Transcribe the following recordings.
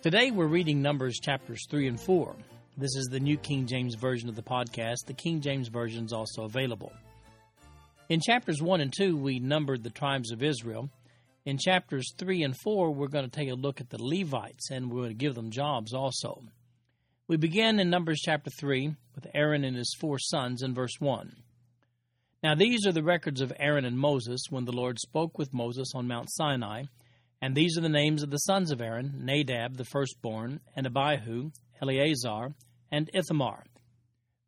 Today we're reading Numbers chapters 3 and 4. This is the New King James Version of the podcast. The King James Version is also available. In chapters 1 and 2, we numbered the tribes of Israel. In chapters 3 and 4, we're going to take a look at the Levites and we're going to give them jobs also. We begin in Numbers chapter 3 with Aaron and his four sons in verse 1. Now these are the records of Aaron and Moses when the Lord spoke with Moses on Mount Sinai. And these are the names of the sons of Aaron Nadab the firstborn, and Abihu, Eleazar, and Ithamar.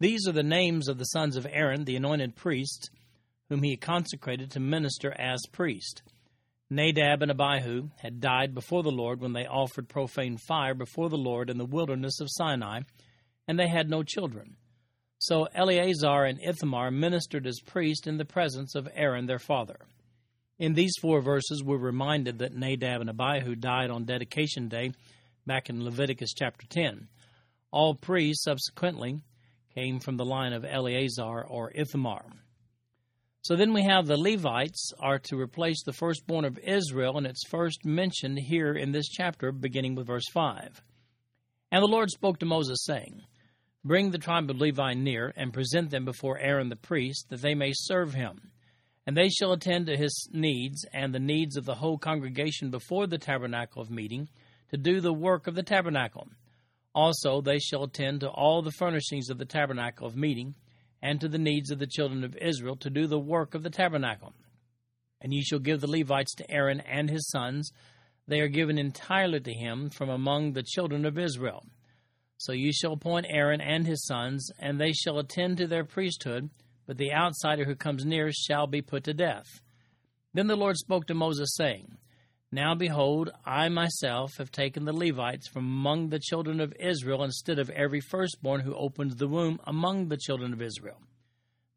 These are the names of the sons of Aaron, the anointed priest, whom he consecrated to minister as priest. Nadab and Abihu had died before the Lord when they offered profane fire before the Lord in the wilderness of Sinai, and they had no children. So Eleazar and Ithamar ministered as priests in the presence of Aaron their father. In these four verses, we're reminded that Nadab and Abihu died on dedication day back in Leviticus chapter 10. All priests subsequently came from the line of Eleazar or Ithamar. So then we have the Levites are to replace the firstborn of Israel, and it's first mentioned here in this chapter, beginning with verse 5. And the Lord spoke to Moses, saying, Bring the tribe of Levi near, and present them before Aaron the priest, that they may serve him. And they shall attend to his needs and the needs of the whole congregation before the tabernacle of meeting, to do the work of the tabernacle. Also they shall attend to all the furnishings of the tabernacle of meeting, and to the needs of the children of Israel, to do the work of the tabernacle. And ye shall give the Levites to Aaron and his sons. They are given entirely to him from among the children of Israel. So you shall appoint Aaron and his sons, and they shall attend to their priesthood, but the outsider who comes near shall be put to death. Then the Lord spoke to Moses, saying, Now behold, I myself have taken the Levites from among the children of Israel instead of every firstborn who opens the womb among the children of Israel.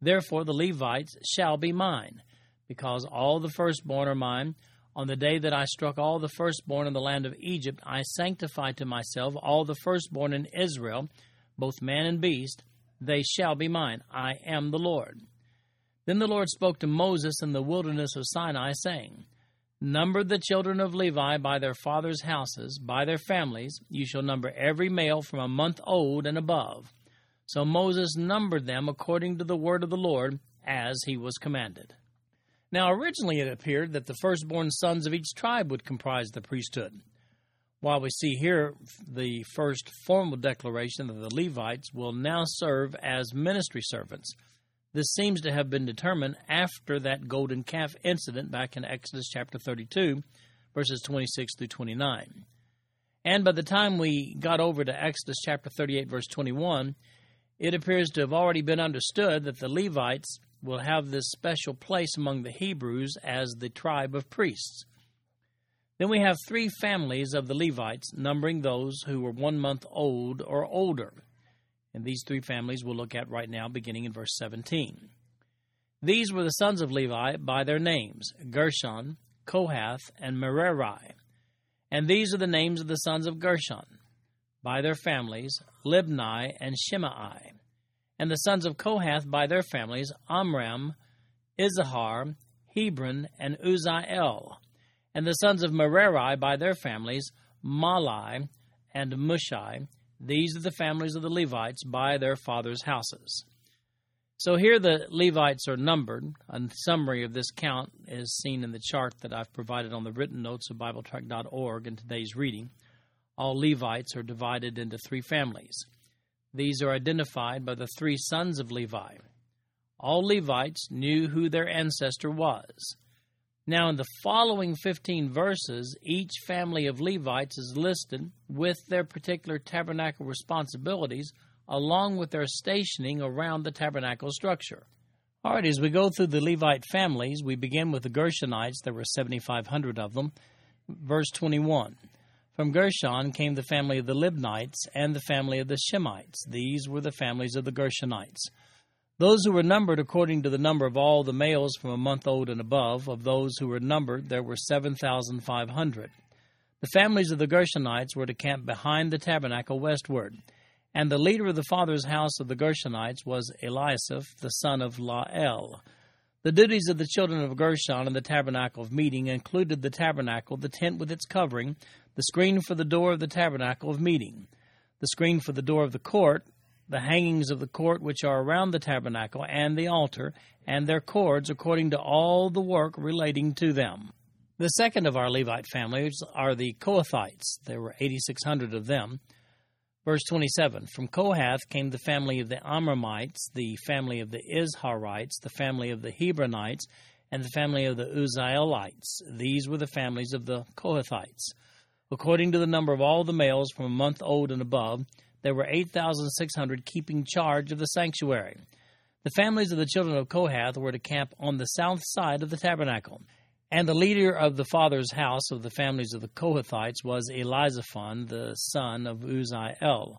Therefore the Levites shall be mine, because all the firstborn are mine on the day that I struck all the firstborn in the land of Egypt, I sanctified to myself all the firstborn in Israel, both man and beast. They shall be mine. I am the Lord. Then the Lord spoke to Moses in the wilderness of Sinai, saying, Number the children of Levi by their fathers' houses, by their families. You shall number every male from a month old and above. So Moses numbered them according to the word of the Lord, as he was commanded. Now, originally it appeared that the firstborn sons of each tribe would comprise the priesthood. While we see here the first formal declaration that the Levites will now serve as ministry servants. This seems to have been determined after that golden calf incident back in Exodus chapter 32, verses 26 through 29. And by the time we got over to Exodus chapter 38, verse 21, it appears to have already been understood that the Levites will have this special place among the Hebrews as the tribe of priests. Then we have three families of the Levites, numbering those who were one month old or older. And these three families we'll look at right now, beginning in verse 17. These were the sons of Levi by their names Gershon, Kohath, and Merari. And these are the names of the sons of Gershon by their families Libni and Shimei and the sons of Kohath by their families Amram, Izhar, Hebron, and Uzziel, and the sons of Merari by their families Mahli and Mushi. These are the families of the Levites by their fathers' houses. So here the Levites are numbered. A summary of this count is seen in the chart that I've provided on the written notes of BibleTrack.org in today's reading. All Levites are divided into three families. These are identified by the three sons of Levi. All Levites knew who their ancestor was. Now, in the following 15 verses, each family of Levites is listed with their particular tabernacle responsibilities, along with their stationing around the tabernacle structure. All right, as we go through the Levite families, we begin with the Gershonites. There were 7,500 of them. Verse 21 From Gershon came the family of the Libnites and the family of the Shimites. These were the families of the Gershonites. Those who were numbered according to the number of all the males from a month old and above, of those who were numbered, there were 7,500. The families of the Gershonites were to camp behind the tabernacle westward. And the leader of the father's house of the Gershonites was Eliasaph, the son of Lael. The duties of the children of Gershon in the tabernacle of meeting included the tabernacle, the tent with its covering, the screen for the door of the tabernacle of meeting, the screen for the door of the court, the hangings of the court which are around the tabernacle, and the altar, and their cords according to all the work relating to them. The second of our Levite families are the Kohathites. There were 8,600 of them. Verse 27 From Kohath came the family of the Amramites, the family of the Izharites, the family of the Hebronites, and the family of the Uzzielites. These were the families of the Kohathites. According to the number of all the males from a month old and above, there were 8,600 keeping charge of the sanctuary. The families of the children of Kohath were to camp on the south side of the tabernacle. And the leader of the father's house of the families of the Kohathites was Elizaphan, the son of Uzziel.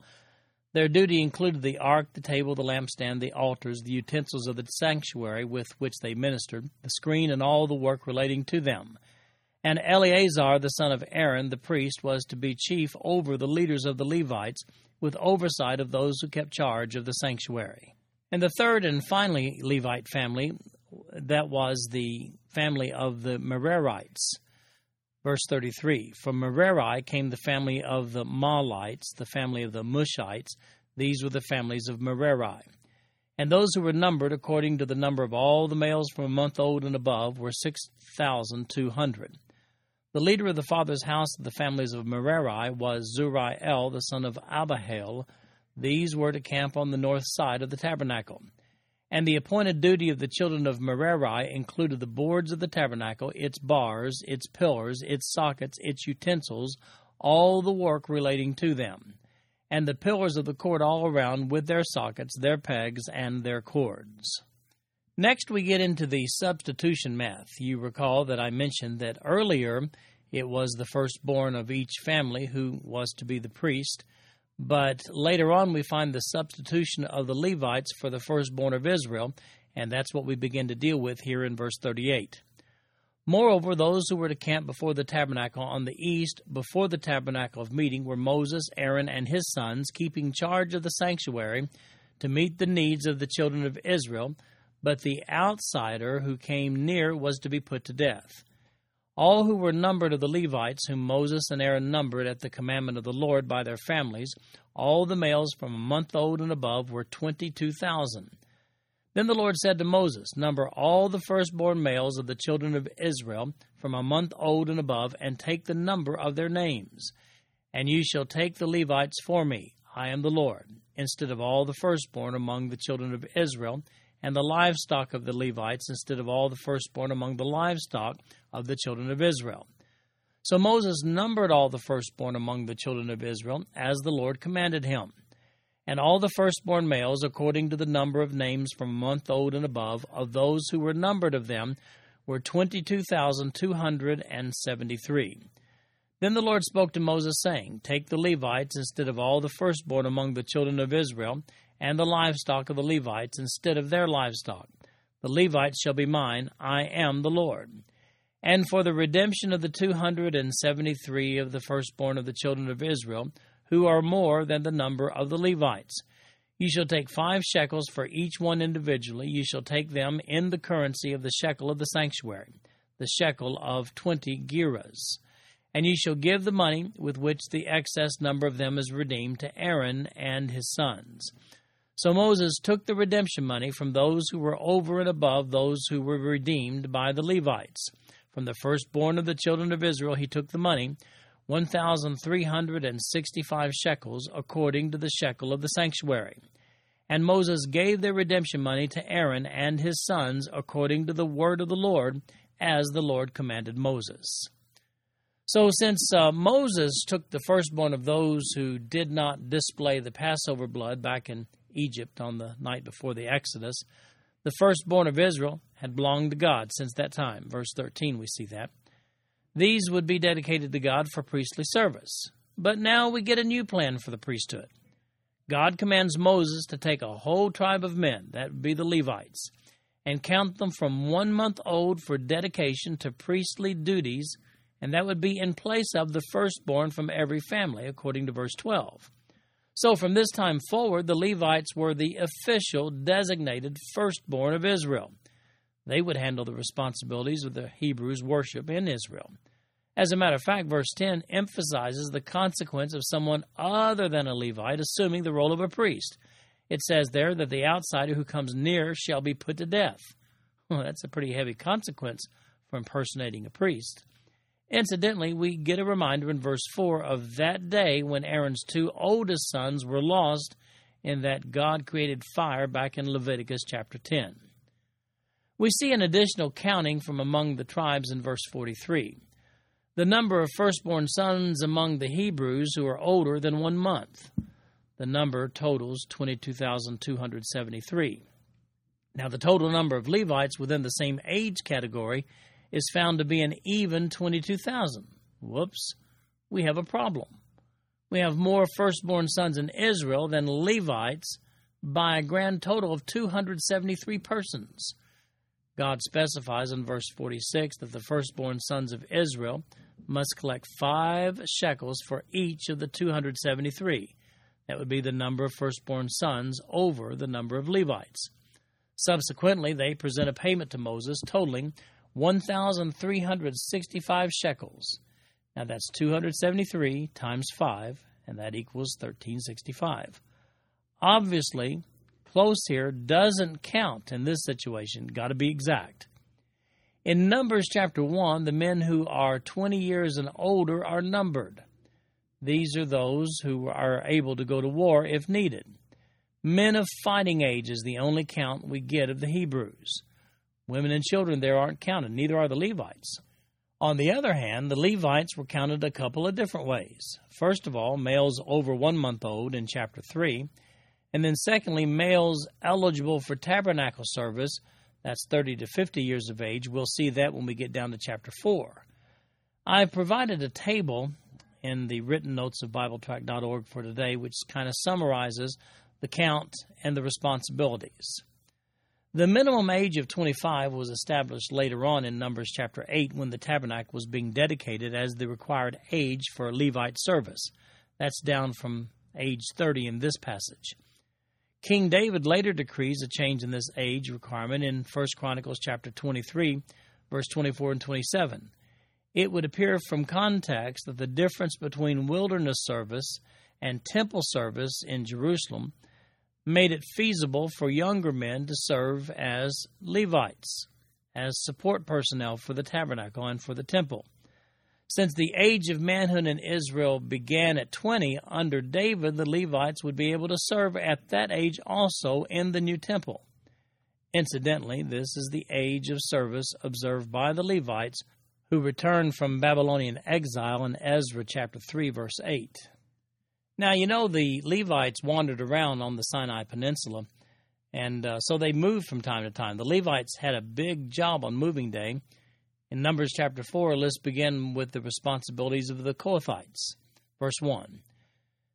Their duty included the ark, the table, the lampstand, the altars, the utensils of the sanctuary with which they ministered, the screen, and all the work relating to them. And Eleazar, the son of Aaron, the priest, was to be chief over the leaders of the Levites, with oversight of those who kept charge of the sanctuary. And the third and finally Levite family, that was the family of the Merarites. Verse 33 From Merari came the family of the Mahlites, the family of the Mushites. These were the families of Merari. And those who were numbered according to the number of all the males from a month old and above were 6,200. The leader of the father's house of the families of Merari was Zuriel, the son of Abihail. These were to camp on the north side of the tabernacle. And the appointed duty of the children of Merari included the boards of the tabernacle, its bars, its pillars, its sockets, its utensils, all the work relating to them, and the pillars of the court all around with their sockets, their pegs, and their cords. Next, we get into the substitution math. You recall that I mentioned that earlier it was the firstborn of each family who was to be the priest. But later on, we find the substitution of the Levites for the firstborn of Israel, and that's what we begin to deal with here in verse 38. Moreover, those who were to camp before the tabernacle on the east, before the tabernacle of meeting, were Moses, Aaron, and his sons, keeping charge of the sanctuary to meet the needs of the children of Israel. But the outsider who came near was to be put to death. All who were numbered of the Levites, whom Moses and Aaron numbered at the commandment of the Lord by their families, all the males from a month old and above were twenty two thousand. Then the Lord said to Moses, Number all the firstborn males of the children of Israel from a month old and above, and take the number of their names. And you shall take the Levites for me, I am the Lord, instead of all the firstborn among the children of Israel, and the livestock of the Levites instead of all the firstborn among the livestock of the children of Israel. So Moses numbered all the firstborn among the children of Israel, as the Lord commanded him. And all the firstborn males, according to the number of names from a month old and above, of those who were numbered of them, were twenty two thousand two hundred and seventy three. Then the Lord spoke to Moses, saying, Take the Levites instead of all the firstborn among the children of Israel, and the livestock of the Levites instead of their livestock. The Levites shall be mine, I am the Lord. And for the redemption of the two hundred and seventy three of the firstborn of the children of Israel, who are more than the number of the Levites, you shall take five shekels for each one individually. You shall take them in the currency of the shekel of the sanctuary, the shekel of twenty gerahs. And ye shall give the money with which the excess number of them is redeemed to Aaron and his sons. So Moses took the redemption money from those who were over and above those who were redeemed by the Levites. From the firstborn of the children of Israel he took the money, 1,365 shekels, according to the shekel of the sanctuary. And Moses gave their redemption money to Aaron and his sons, according to the word of the Lord, as the Lord commanded Moses. So, since uh, Moses took the firstborn of those who did not display the Passover blood back in Egypt on the night before the Exodus. The firstborn of Israel had belonged to God since that time. Verse 13, we see that. These would be dedicated to God for priestly service. But now we get a new plan for the priesthood. God commands Moses to take a whole tribe of men, that would be the Levites, and count them from one month old for dedication to priestly duties, and that would be in place of the firstborn from every family, according to verse 12. So from this time forward, the Levites were the official designated firstborn of Israel. They would handle the responsibilities of the Hebrews' worship in Israel. As a matter of fact, verse 10 emphasizes the consequence of someone other than a Levite assuming the role of a priest. It says there that the outsider who comes near shall be put to death. Well, that's a pretty heavy consequence for impersonating a priest. Incidentally, we get a reminder in verse 4 of that day when Aaron's two oldest sons were lost in that God created fire back in Leviticus chapter 10. We see an additional counting from among the tribes in verse 43. The number of firstborn sons among the Hebrews who are older than one month. The number totals 22,273. Now, the total number of Levites within the same age category is found to be an even 22,000. Whoops, we have a problem. We have more firstborn sons in Israel than Levites by a grand total of 273 persons. God specifies in verse 46 that the firstborn sons of Israel must collect five shekels for each of the 273. That would be the number of firstborn sons over the number of Levites. Subsequently, they present a payment to Moses totaling 1,365 shekels. Now that's 273 times 5, and that equals 1365. Obviously, close here doesn't count in this situation. Got to be exact. In Numbers chapter 1, the men who are 20 years and older are numbered. These are those who are able to go to war if needed. Men of fighting age is the only count we get of the Hebrews. Women and children there aren't counted, neither are the Levites. On the other hand, the Levites were counted a couple of different ways. First of all, males over one month old in chapter 3, and then secondly, males eligible for tabernacle service that's 30 to 50 years of age. We'll see that when we get down to chapter 4. I've provided a table in the written notes of BibleTrack.org for today, which kind of summarizes the count and the responsibilities. The minimum age of 25 was established later on in Numbers chapter 8 when the tabernacle was being dedicated as the required age for Levite service. That's down from age 30 in this passage. King David later decrees a change in this age requirement in 1 Chronicles chapter 23, verse 24 and 27. It would appear from context that the difference between wilderness service and temple service in Jerusalem made it feasible for younger men to serve as Levites, as support personnel for the tabernacle and for the temple. Since the age of manhood in Israel began at 20, under David, the Levites would be able to serve at that age also in the new temple. Incidentally, this is the age of service observed by the Levites who returned from Babylonian exile in Ezra chapter 3 verse 8. Now, you know the Levites wandered around on the Sinai Peninsula and uh, so they moved from time to time. The Levites had a big job on moving day in Numbers chapter 4, let's begin with the responsibilities of the Kohathites. Verse 1.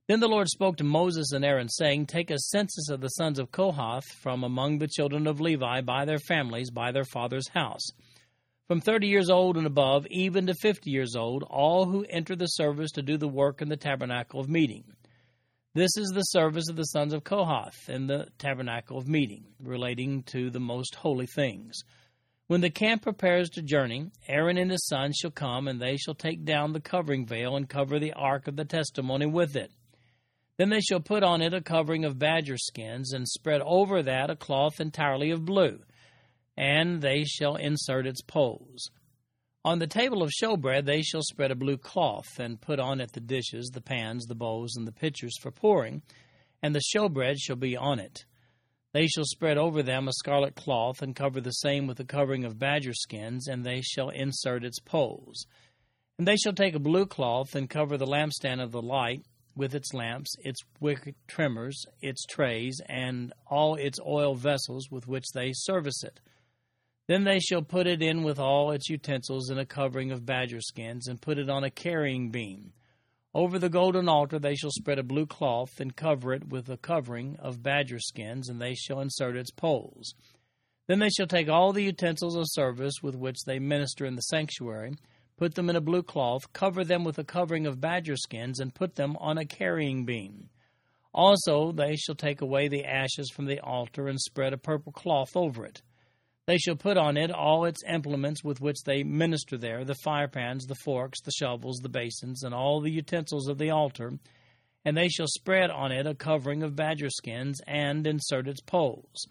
Then the Lord spoke to Moses and Aaron, saying, Take a census of the sons of Kohath from among the children of Levi by their families, by their father's house. From thirty years old and above, even to fifty years old, all who enter the service to do the work in the tabernacle of meeting. This is the service of the sons of Kohath in the tabernacle of meeting, relating to the most holy things. When the camp prepares to journey, Aaron and his sons shall come, and they shall take down the covering veil and cover the ark of the testimony with it. Then they shall put on it a covering of badger skins, and spread over that a cloth entirely of blue, and they shall insert its poles. On the table of showbread they shall spread a blue cloth, and put on it the dishes, the pans, the bowls, and the pitchers for pouring, and the showbread shall be on it. They shall spread over them a scarlet cloth, and cover the same with a covering of badger skins, and they shall insert its poles. And they shall take a blue cloth, and cover the lampstand of the light with its lamps, its wick trimmers, its trays, and all its oil vessels with which they service it. Then they shall put it in with all its utensils in a covering of badger skins, and put it on a carrying beam. Over the golden altar they shall spread a blue cloth, and cover it with a covering of badger skins, and they shall insert its poles. Then they shall take all the utensils of service with which they minister in the sanctuary, put them in a blue cloth, cover them with a covering of badger skins, and put them on a carrying beam. Also they shall take away the ashes from the altar, and spread a purple cloth over it. They shall put on it all its implements with which they minister there the firepans, the forks, the shovels, the basins, and all the utensils of the altar. And they shall spread on it a covering of badger skins, and insert its poles.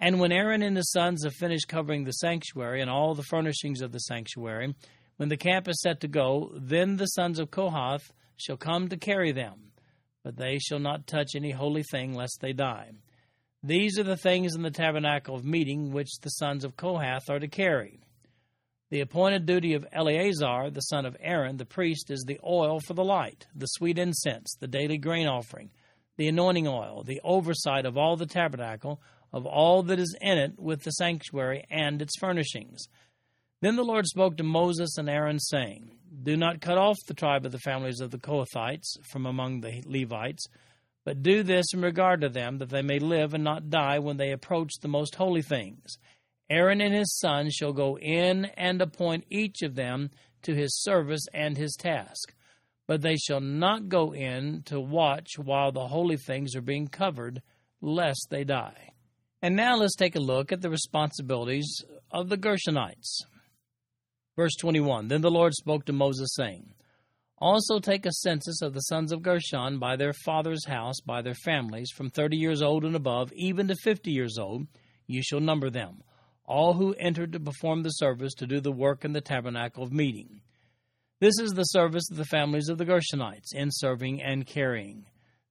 And when Aaron and his sons have finished covering the sanctuary and all the furnishings of the sanctuary, when the camp is set to go, then the sons of Kohath shall come to carry them, but they shall not touch any holy thing lest they die. These are the things in the tabernacle of meeting which the sons of Kohath are to carry. The appointed duty of Eleazar, the son of Aaron, the priest, is the oil for the light, the sweet incense, the daily grain offering, the anointing oil, the oversight of all the tabernacle, of all that is in it, with the sanctuary and its furnishings. Then the Lord spoke to Moses and Aaron, saying, Do not cut off the tribe of the families of the Kohathites from among the Levites but do this in regard to them, that they may live and not die when they approach the most holy things. Aaron and his sons shall go in and appoint each of them to his service and his task. But they shall not go in to watch while the holy things are being covered, lest they die. And now let's take a look at the responsibilities of the Gershonites. Verse 21 Then the Lord spoke to Moses, saying, also take a census of the sons of Gershon by their father's house, by their families, from thirty years old and above, even to fifty years old. You shall number them, all who entered to perform the service to do the work in the tabernacle of meeting. This is the service of the families of the Gershonites, in serving and carrying.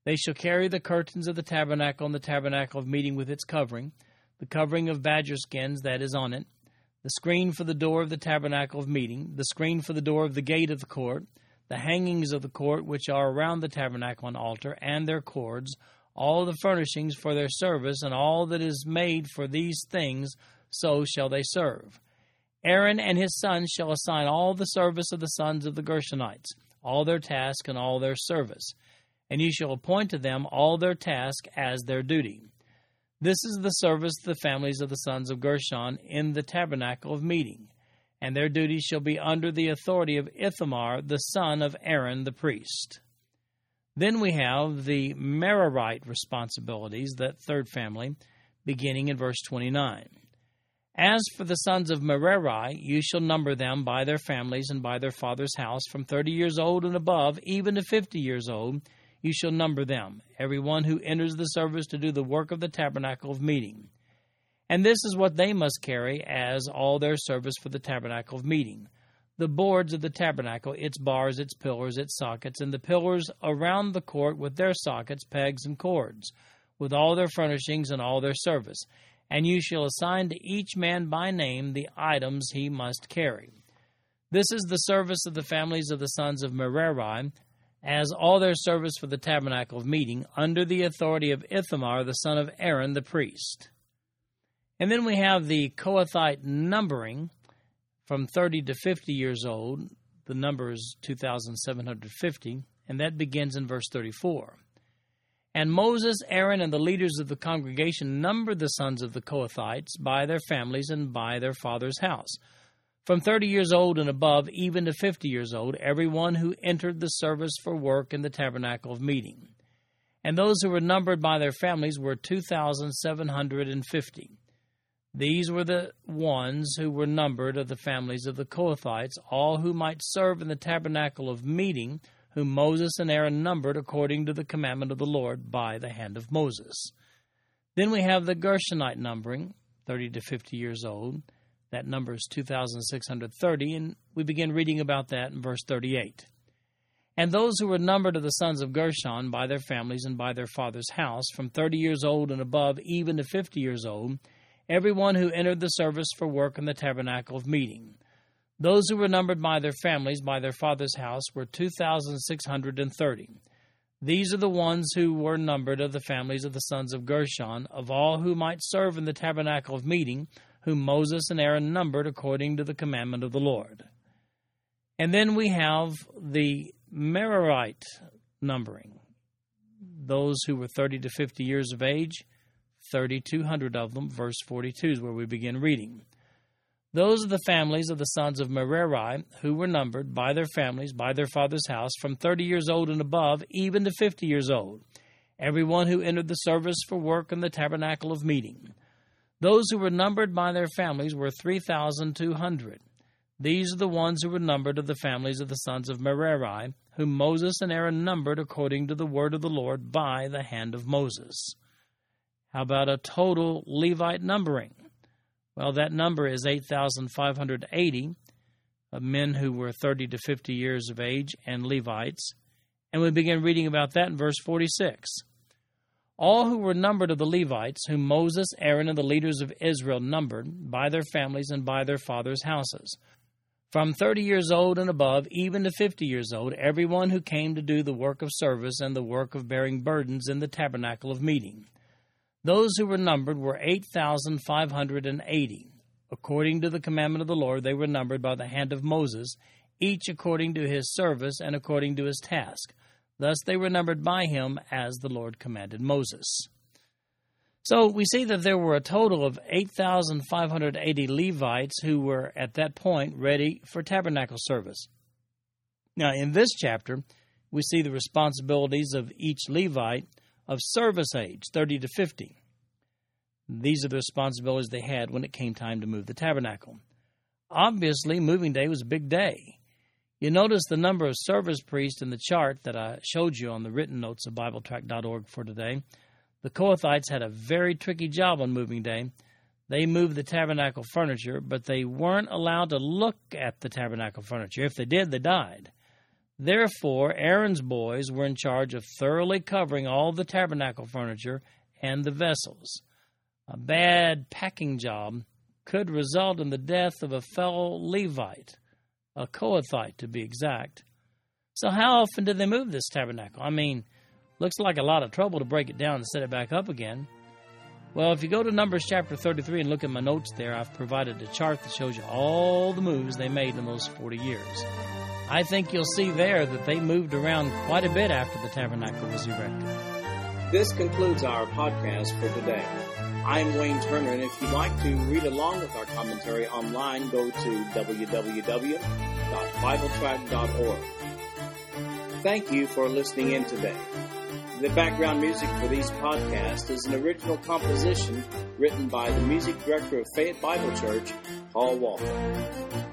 They shall carry the curtains of the tabernacle and the tabernacle of meeting with its covering, the covering of badger skins that is on it, the screen for the door of the tabernacle of meeting, the screen for the door of the gate of the court, the hangings of the court which are around the tabernacle and altar, and their cords, all the furnishings for their service, and all that is made for these things, so shall they serve. Aaron and his sons shall assign all the service of the sons of the Gershonites, all their task and all their service, and ye shall appoint to them all their task as their duty. This is the service of the families of the sons of Gershon in the tabernacle of meeting and their duties shall be under the authority of Ithamar, the son of Aaron the priest. Then we have the Merarite responsibilities, that third family, beginning in verse 29. As for the sons of Merari, you shall number them by their families and by their father's house, from thirty years old and above, even to fifty years old, you shall number them, every one who enters the service to do the work of the tabernacle of meeting. And this is what they must carry as all their service for the tabernacle of meeting the boards of the tabernacle, its bars, its pillars, its sockets, and the pillars around the court with their sockets, pegs, and cords, with all their furnishings and all their service. And you shall assign to each man by name the items he must carry. This is the service of the families of the sons of Merari, as all their service for the tabernacle of meeting, under the authority of Ithamar the son of Aaron the priest. And then we have the Kohathite numbering from 30 to 50 years old. The number is 2,750, and that begins in verse 34. And Moses, Aaron, and the leaders of the congregation numbered the sons of the Kohathites by their families and by their father's house. From 30 years old and above, even to 50 years old, everyone who entered the service for work in the tabernacle of meeting. And those who were numbered by their families were 2,750. These were the ones who were numbered of the families of the Kohathites, all who might serve in the tabernacle of meeting, whom Moses and Aaron numbered according to the commandment of the Lord by the hand of Moses. Then we have the Gershonite numbering, 30 to 50 years old. That number is 2,630, and we begin reading about that in verse 38. And those who were numbered of the sons of Gershon by their families and by their father's house, from 30 years old and above, even to 50 years old, everyone who entered the service for work in the tabernacle of meeting. Those who were numbered by their families, by their father's house, were 2,630. These are the ones who were numbered of the families of the sons of Gershon, of all who might serve in the tabernacle of meeting, whom Moses and Aaron numbered according to the commandment of the Lord. And then we have the Merarite numbering. Those who were 30 to 50 years of age, 3,200 of them, verse 42 is where we begin reading. Those are the families of the sons of Merari who were numbered by their families, by their father's house, from 30 years old and above, even to 50 years old. Everyone who entered the service for work in the tabernacle of meeting. Those who were numbered by their families were 3,200. These are the ones who were numbered of the families of the sons of Merari, whom Moses and Aaron numbered according to the word of the Lord by the hand of Moses. How about a total Levite numbering? Well, that number is 8,580 of men who were 30 to 50 years of age and Levites. And we begin reading about that in verse 46. All who were numbered of the Levites, whom Moses, Aaron, and the leaders of Israel numbered, by their families and by their fathers' houses, from 30 years old and above, even to 50 years old, everyone who came to do the work of service and the work of bearing burdens in the tabernacle of meeting. Those who were numbered were 8,580. According to the commandment of the Lord, they were numbered by the hand of Moses, each according to his service and according to his task. Thus they were numbered by him as the Lord commanded Moses. So we see that there were a total of 8,580 Levites who were at that point ready for tabernacle service. Now, in this chapter, we see the responsibilities of each Levite of service age, 30 to 50. These are the responsibilities they had when it came time to move the tabernacle. Obviously, moving day was a big day. You notice the number of service priests in the chart that I showed you on the written notes of BibleTrack.org for today. The Kohathites had a very tricky job on moving day. They moved the tabernacle furniture, but they weren't allowed to look at the tabernacle furniture. If they did, they died. Therefore, Aaron's boys were in charge of thoroughly covering all the tabernacle furniture and the vessels. A bad packing job could result in the death of a fellow Levite, a Kohathite to be exact. So, how often did they move this tabernacle? I mean, Looks like a lot of trouble to break it down and set it back up again. Well, if you go to Numbers chapter 33 and look at my notes there, I've provided a chart that shows you all the moves they made in those 40 years. I think you'll see there that they moved around quite a bit after the tabernacle was erected. This concludes our podcast for today. I'm Wayne Turner, and if you'd like to read along with our commentary online, go to www.bibletrack.org. Thank you for listening in today. The background music for these podcasts is an original composition written by the music director of Fayette Bible Church, Paul Walker.